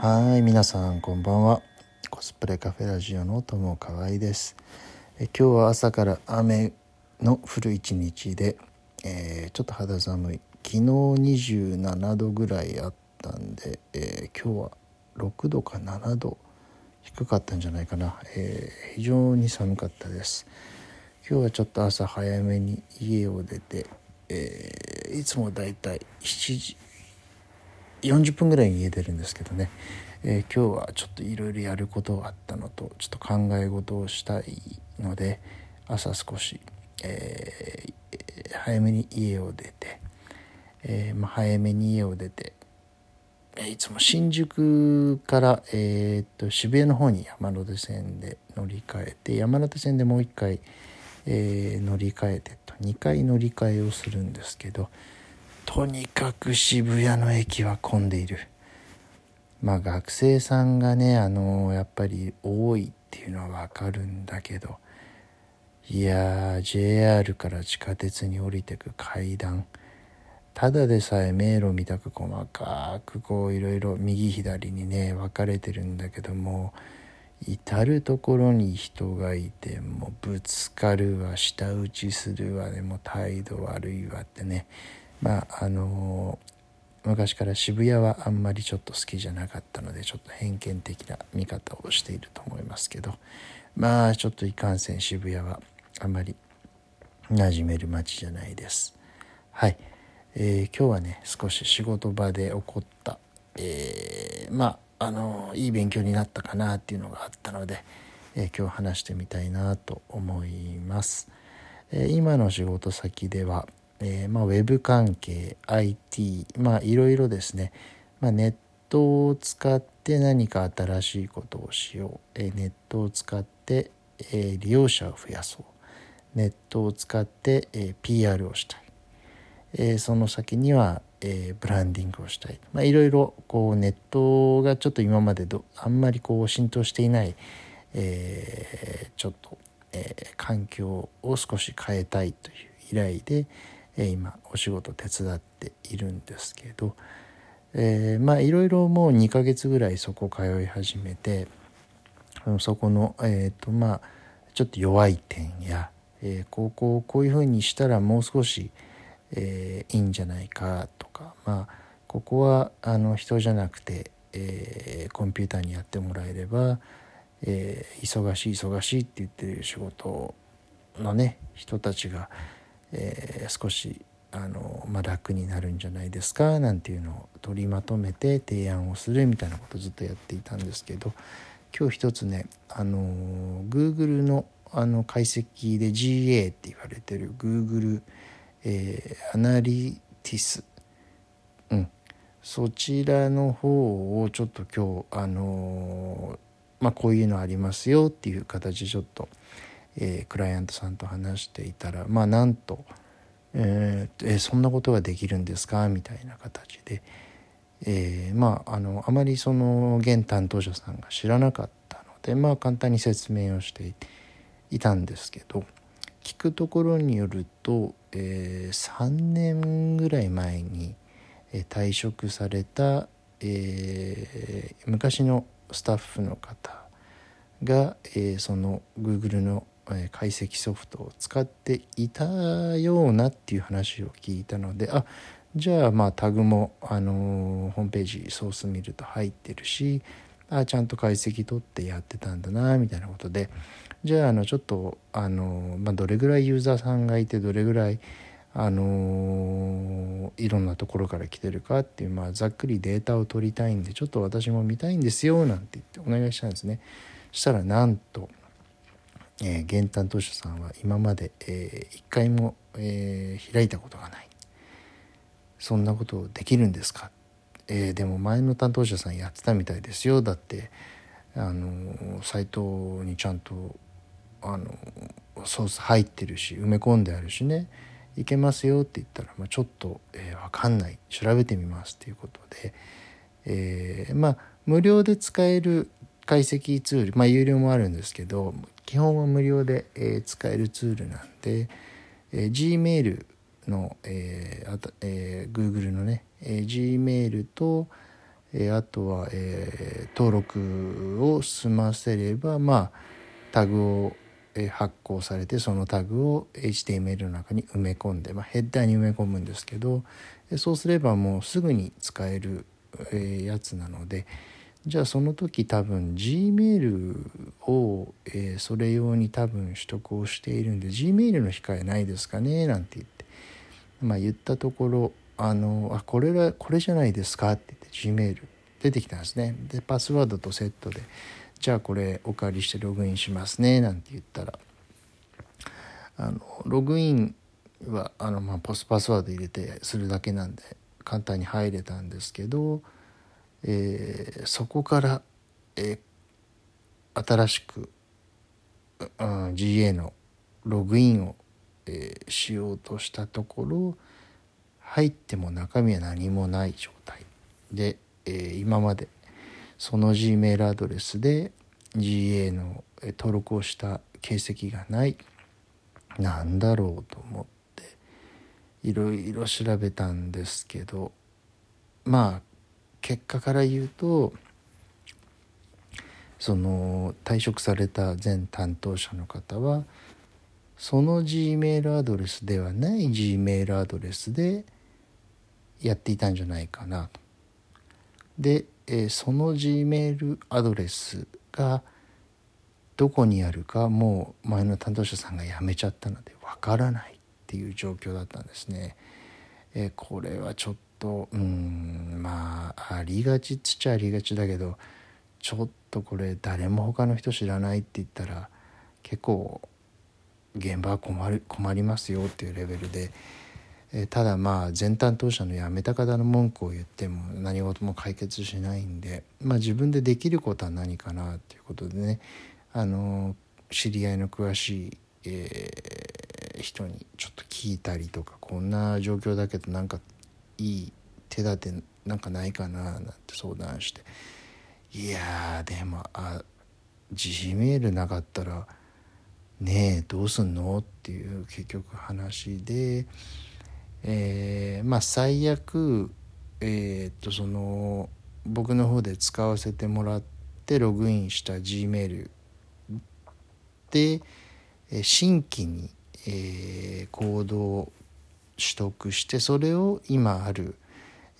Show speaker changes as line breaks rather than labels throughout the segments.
はい皆さんこんばんは。コスプレカフェラジオの友河合です。え今日は朝から雨の降る一日で、えー、ちょっと肌寒い。昨日27度ぐらいあったんで、えー、今日は6度か7度低かったんじゃないかな、えー、非常に寒かったです。今日はちょっと朝早めに家を出て、えー、いつもだいたい7時40分ぐらいに家出るんですけどね、えー、今日はちょっといろいろやることがあったのとちょっと考え事をしたいので朝少し、えー、早めに家を出て、えー、まあ、早めに家を出ていつも新宿から、えーと、渋谷の方に山手線で乗り換えて山手線でもう一回、えー、乗り換えてと2回乗り換えをするんですけどとにかく渋谷の駅は混んでいる。まあ学生さんがねあのやっぱり多いっていうのはわかるんだけどいやー JR から地下鉄に降りてく階段ただでさえ迷路みたく細かくこういろいろ右左にね分かれてるんだけども至る所に人がいてもうぶつかるわ舌打ちするわでも態度悪いわってねまああの昔から渋谷はあんまりちょっと好きじゃなかったのでちょっと偏見的な見方をしていると思いますけどまあちょっといかんせん渋谷はあんまり馴染める街じゃないです。はい。えー、今日はね少し仕事場で起こった、えー、まああのいい勉強になったかなっていうのがあったので、えー、今日話してみたいなと思います。え今の仕事先では、えまあ、ウェブ関係 IT まあいろいろですね、まあ、ネットを使って何か新しいことをしよう、えネットを使って、え利用者を増やそう。ネットを使って、え PR をしたい。えー、その先には、えー、ブランディングをしたい、いろいろこうネットがちょっと今までどあんまりこう浸透していない、えー、ちょっと、え環境を少し変えたいという依頼で、え今お仕事手伝っているんですけど、えまあいろいろもう2ヶ月ぐらいそこ通い始めてそこの、えーとまあ、ちょっと弱い点や、えこうこうこういうふうにしたらもう少し、えいいんじゃないかとかまあここはあの人じゃなくて、えー、コンピューターにやってもらえれば、えー、忙しい忙しいって言ってる仕事のね人たちが、え少しあの、まあ、楽になるんじゃないですかなんていうのを取りまとめて提案をするみたいなことをずっとやっていたんですけど今日一つねあの Google のあの解析で GA って言われてる Google えー、アナリティス、うん、そちらの方をちょっと今日あのー、まあこういうのありますよっていう形でちょっと、えー、クライアントさんと話していたらまあなんと、えー、えー、そんなことができるんですかみたいな形で、えー、まああのあまりその現担当者さんが知らなかったのでまあ簡単に説明をしていたんですけど聞くところによると、えー、3年ぐらい前に、退職された、えー、昔のスタッフの方が、えー、その Google の解析ソフトを使っていたようなっていう話を聞いたのであじゃあまあタグも、あのー、ホームページソース見ると入ってるしあちゃんと解析取ってやってたんだなみたいなことでじゃああのちょっとあの、まあ、どれぐらいユーザーさんがいてどれぐらいあのいろんなところから来てるかっていう、まあ、ざっくりデータを取りたいんでちょっと私も見たいんですよなんて言ってお願いしたんですね。したらなんと、えー、現担当者さんは今まで、えー、一回も、えー、開いたことがない。そんなことできるんですか、えー、でも前の担当者さんやってたみたいですよ。だってあのサイトにちゃんとあのソース入ってるし埋め込んであるしねいけますよって言ったら、まあ、ちょっと、えー、分かんない調べてみますっていうことで、えー、まあ無料で使える解析ツールまあ有料もあるんですけど基本は無料で、えー、使えるツールなんで、えー、Gmail の、えーあたえー、Google のね、えー、Gmail と、えー、あとは、えー、登録を済ませればまあタグを、発行されてそのタグを HTML の中に埋め込んで、まあ、ヘッダーに埋め込むんですけど、そうすればもうすぐに使える、やつなのでじゃあその時多分 Gmail を、それ用に多分取得をしているんで Gmail の控えないですかねなんて言って、まあ、言ったところあのあこれはこれじゃないですかって言って Gmail 出てきたんですね。でパスワードとセットでじゃあこれお借りしてログインしますねなんて言ったら。あのログインはあの、まあ、ポスパスワード入れてするだけなんで簡単に入れたんですけどえー、そこから、えー、新しく、うん、GA のログインを、えー、しようとしたところ入っても中身は何もない状態で、え、今までその Gmail アドレスで GA の登録をした形跡がないなんだろうと思っていろいろ調べたんですけどまあ結果から言うとその退職された前担当者の方はその G メールアドレスではない G メールアドレスでやっていたんじゃないかなと。で、えー、その G メールアドレスがどこにあるかもう前の担当者さんが辞めちゃったのでわからないっていう状況だったんですね。えー、これはちょっとうんまあありがちっつっちゃありがちだけどちょっとこれ誰も他の人知らないって言ったら結構現場は困る困りますよっていうレベルで、えただまあ前担当者の辞めた方の文句を言っても何事も解決しないんで、まあ、自分でできることは何かなっていうことでねあの知り合いの詳しい、えー、人にちょっと聞いたりとかこんな状況だけどなんかいい手立てなんかないかななんて相談していやでもあ G メールなかったらねえどうすんのっていう結局話で、えー、まあ最悪えー、っとその僕の方で使わせてもらってログインした G メールで新規に、えー、コードを取得してそれを今ある、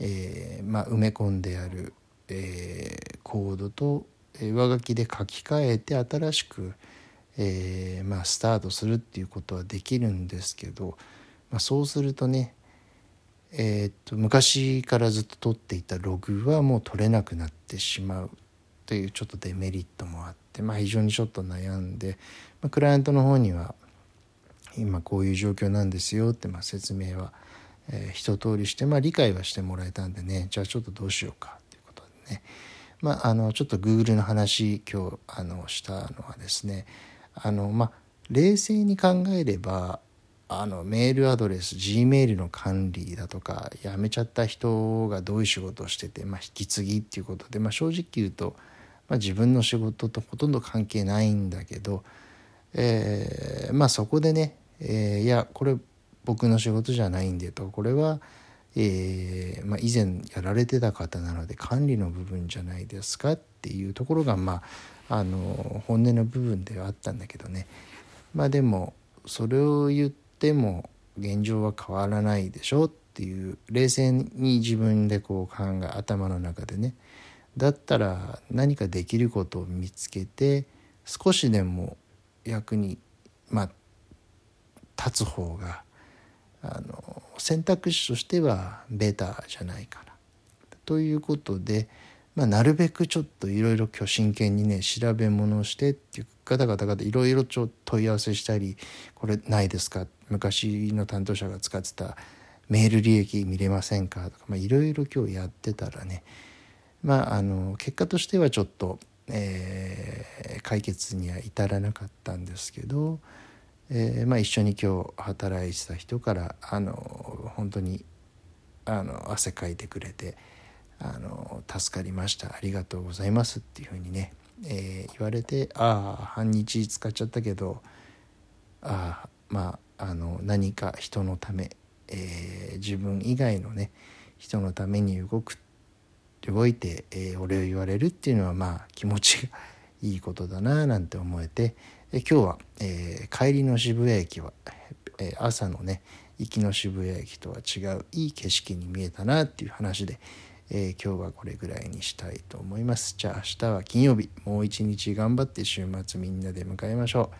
えーまあ、埋め込んである、えー、コードと上書きで書き換えて新しく、えーまあ、スタートするっていうことはできるんですけど、まあ、そうするとねえー、っと昔からずっと取っていたログはもう取れなくなってしまうというちょっとデメリットもあって、まあ、非常にちょっと悩んで、まあ、クライアントの方には今こういう状況なんですよってまあ説明は、えー、一通りして、まあ、理解はしてもらえたんでねじゃあちょっとどうしようかっていうことでね。まああのちょっと Google の話今日あのしたのはですねあのまあ冷静に考えればあのメールアドレス G メールの管理だとか辞めちゃった人がどういう仕事をしてて、まあ、引き継ぎっていうことで、まあ、正直言うと、まあ、自分の仕事とほとんど関係ないんだけど、えー、まあそこでねえー、いやこれ僕の仕事じゃないんでとこれは、えーまあ、以前やられてた方なので管理の部分じゃないですかっていうところが、まあ、あの本音の部分ではあったんだけどね。まあでもそれを言っても現状は変わらないでしょっていう冷静に自分でこう考え頭の中でねだったら何かできることを見つけて少しでも役にまあ立つ方があの選択肢としてはベターじゃないかな。ということで、まあ、なるべくちょっといろいろ今日真剣にね調べ物をしてっていう方々がいろいろ問い合わせしたりこれないですか昔の担当者が使ってたメール履歴見れませんかとかいろいろ今日やってたらねまああの結果としてはちょっと、えー、解決には至らなかったんですけどえーまあ、一緒に今日働いてた人からあの本当にあの汗かいてくれてあの助かりましたありがとうございますっていうふうにね、えー、言われてああ半日使っちゃったけどああまああの何か人のためえー、自分以外のね人のために動く動いて、えー、お礼を言われるっていうのはまあ気持ちがいいことだななんて思えて、え今日は、えー、帰りの渋谷駅は、え、朝のね行きの渋谷駅とは違ういい景色に見えたなっていう話で、え、今日はこれぐらいにしたいと思います。じゃあ明日は金曜日もう一日頑張って週末みんなで迎えましょう、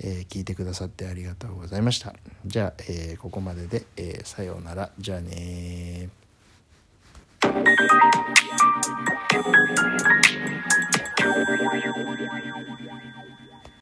えー、聞いてくださってありがとうございましたじゃあ、えー、ここまでで、えさようならじゃあね Thank you.